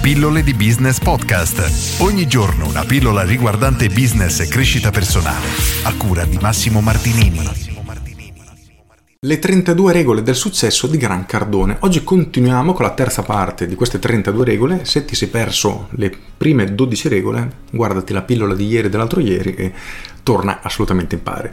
Pillole di Business Podcast. Ogni giorno una pillola riguardante business e crescita personale. A cura di Massimo Martinini. Le 32 regole del successo di Gran Cardone. Oggi continuiamo con la terza parte di queste 32 regole. Se ti sei perso le prime 12 regole, guardati la pillola di ieri e dell'altro ieri e torna assolutamente in pari.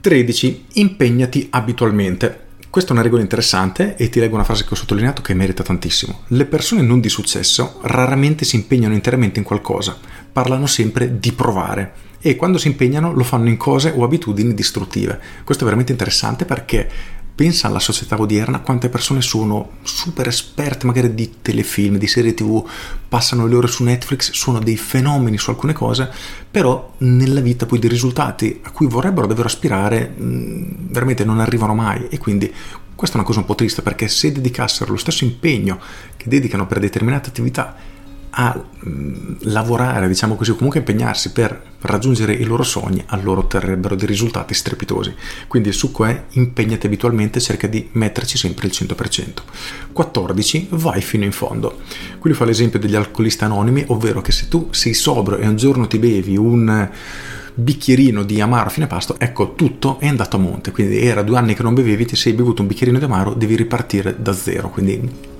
13. Impegnati abitualmente. Questa è una regola interessante e ti leggo una frase che ho sottolineato che merita tantissimo. Le persone non di successo raramente si impegnano interamente in qualcosa, parlano sempre di provare e quando si impegnano lo fanno in cose o abitudini distruttive. Questo è veramente interessante perché pensa alla società odierna quante persone sono super esperte magari di telefilm, di serie tv, passano le ore su Netflix, sono dei fenomeni su alcune cose, però nella vita poi dei risultati a cui vorrebbero davvero aspirare veramente non arrivano mai. E quindi questa è una cosa un po' triste perché se dedicassero lo stesso impegno che dedicano per determinate attività a mh, lavorare, diciamo così, o comunque impegnarsi per raggiungere i loro sogni, allora otterrebbero dei risultati strepitosi. Quindi il succo è impegnati abitualmente, cerca di metterci sempre il 100%. 14. Vai fino in fondo. Qui fa l'esempio degli alcolisti anonimi, ovvero che se tu sei sobrio e un giorno ti bevi un bicchierino di amaro a fine pasto, ecco tutto è andato a monte. Quindi era due anni che non bevevi, ti sei bevuto un bicchierino di amaro, devi ripartire da zero. Quindi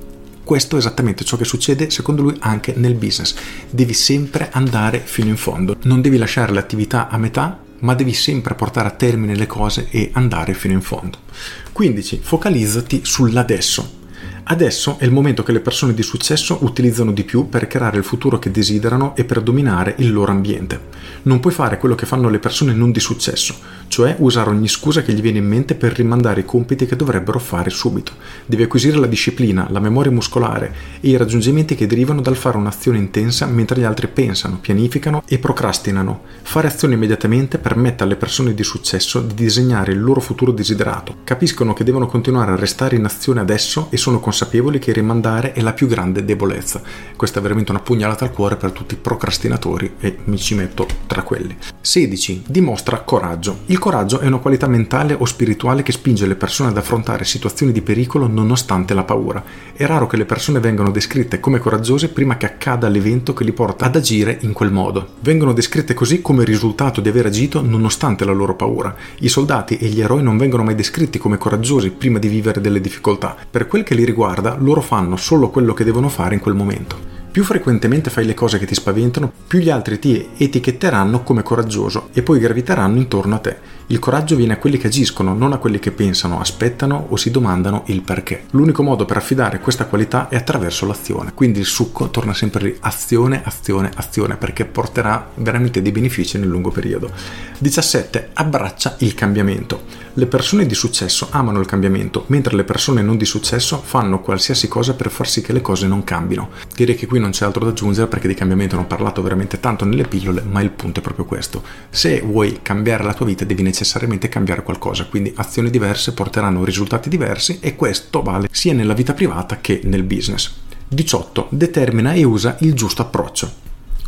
questo è esattamente ciò che succede secondo lui anche nel business. Devi sempre andare fino in fondo, non devi lasciare l'attività a metà, ma devi sempre portare a termine le cose e andare fino in fondo. 15. Focalizzati sull'adesso. Adesso è il momento che le persone di successo utilizzano di più per creare il futuro che desiderano e per dominare il loro ambiente. Non puoi fare quello che fanno le persone non di successo, cioè usare ogni scusa che gli viene in mente per rimandare i compiti che dovrebbero fare subito. Devi acquisire la disciplina, la memoria muscolare e i raggiungimenti che derivano dal fare un'azione intensa mentre gli altri pensano, pianificano e procrastinano. Fare azioni immediatamente permette alle persone di successo di disegnare il loro futuro desiderato. Capiscono che devono continuare a restare in azione adesso e sono consapevoli che rimandare è la più grande debolezza. Questa è veramente una pugnalata al cuore per tutti i procrastinatori e mi ci metto tra quelli. 16. Dimostra coraggio. Il coraggio è una qualità mentale o spirituale che spinge le persone ad affrontare situazioni di pericolo nonostante la paura. È raro che le persone vengano descritte come coraggiose prima che accada l'evento che li porta ad agire in quel modo. Vengono descritte così come risultato di aver agito nonostante la loro paura. I soldati e gli eroi non vengono mai descritti come coraggiosi prima di vivere delle difficoltà. Per quel che li riguarda, loro fanno solo quello che devono fare in quel momento. Più frequentemente fai le cose che ti spaventano, più gli altri ti etichetteranno come coraggioso e poi graviteranno intorno a te. Il coraggio viene a quelli che agiscono, non a quelli che pensano, aspettano o si domandano il perché. L'unico modo per affidare questa qualità è attraverso l'azione. Quindi il succo torna sempre lì, azione, azione, azione, perché porterà veramente dei benefici nel lungo periodo. 17. Abbraccia il cambiamento. Le persone di successo amano il cambiamento, mentre le persone non di successo fanno qualsiasi cosa per far sì che le cose non cambino. Direi che qui non c'è altro da aggiungere perché di cambiamento non ho parlato veramente tanto nelle pillole, ma il punto è proprio questo. Se vuoi cambiare la tua vita devi necessariamente cambiare qualcosa, quindi azioni diverse porteranno risultati diversi e questo vale sia nella vita privata che nel business. 18. Determina e usa il giusto approccio.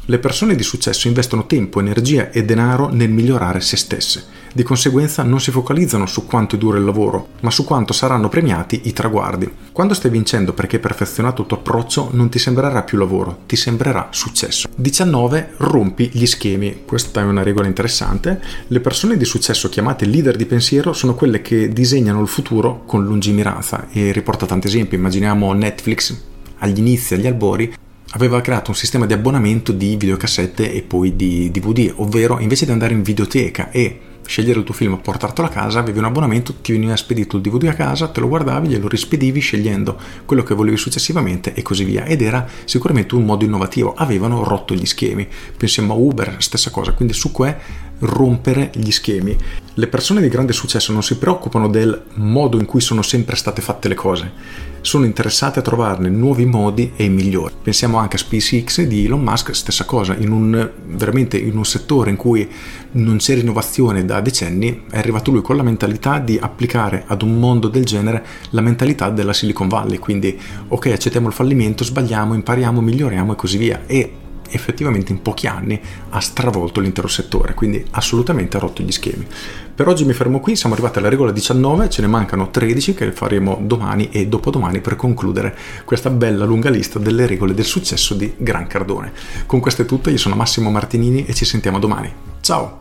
Le persone di successo investono tempo, energia e denaro nel migliorare se stesse. Di conseguenza non si focalizzano su quanto dura il lavoro, ma su quanto saranno premiati i traguardi. Quando stai vincendo perché hai perfezionato il tuo approccio, non ti sembrerà più lavoro, ti sembrerà successo. 19. Rompi gli schemi. Questa è una regola interessante. Le persone di successo chiamate leader di pensiero sono quelle che disegnano il futuro con lungimiranza e riporta tanti esempi. Immaginiamo Netflix agli inizi, agli albori, aveva creato un sistema di abbonamento di videocassette e poi di DVD, ovvero invece di andare in videoteca e scegliere il tuo film, portartelo a casa, avevi un abbonamento, ti veniva spedito il DVD a casa, te lo guardavi, glielo rispedivi scegliendo quello che volevi successivamente e così via. Ed era sicuramente un modo innovativo. Avevano rotto gli schemi. Pensiamo a Uber, stessa cosa. Quindi su que rompere gli schemi. Le persone di grande successo non si preoccupano del modo in cui sono sempre state fatte le cose, sono interessate a trovarne nuovi modi e migliori. Pensiamo anche a SpaceX di Elon Musk, stessa cosa, in un, veramente in un settore in cui non c'era innovazione da decenni, è arrivato lui con la mentalità di applicare ad un mondo del genere la mentalità della Silicon Valley, quindi ok accettiamo il fallimento, sbagliamo, impariamo, miglioriamo e così via. E effettivamente in pochi anni ha stravolto l'intero settore, quindi assolutamente ha rotto gli schemi. Per oggi mi fermo qui, siamo arrivati alla regola 19, ce ne mancano 13 che faremo domani e dopodomani per concludere questa bella lunga lista delle regole del successo di Gran Cardone. Con questo è tutto, io sono Massimo Martinini e ci sentiamo domani. Ciao!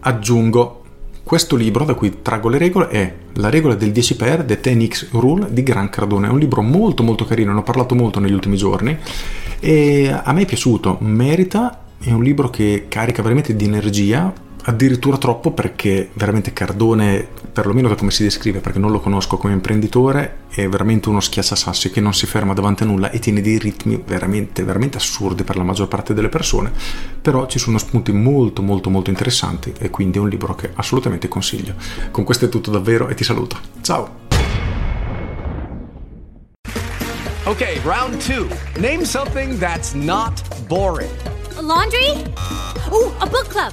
Aggiungo questo libro da cui traggo le regole è La regola del 10x, The 10x Rule di Gran Cardone. È un libro molto molto carino, ne ho parlato molto negli ultimi giorni e a me è piaciuto, merita, è un libro che carica veramente di energia addirittura troppo perché veramente Cardone, perlomeno da come si descrive, perché non lo conosco come imprenditore, è veramente uno schiacciasassi che non si ferma davanti a nulla e tiene dei ritmi veramente, veramente assurdi per la maggior parte delle persone, però ci sono spunti molto molto molto interessanti e quindi è un libro che assolutamente consiglio. Con questo è tutto davvero e ti saluto. Ciao! Ok, round 2. Name something that's not boring. A laundry? Ooh, a book club.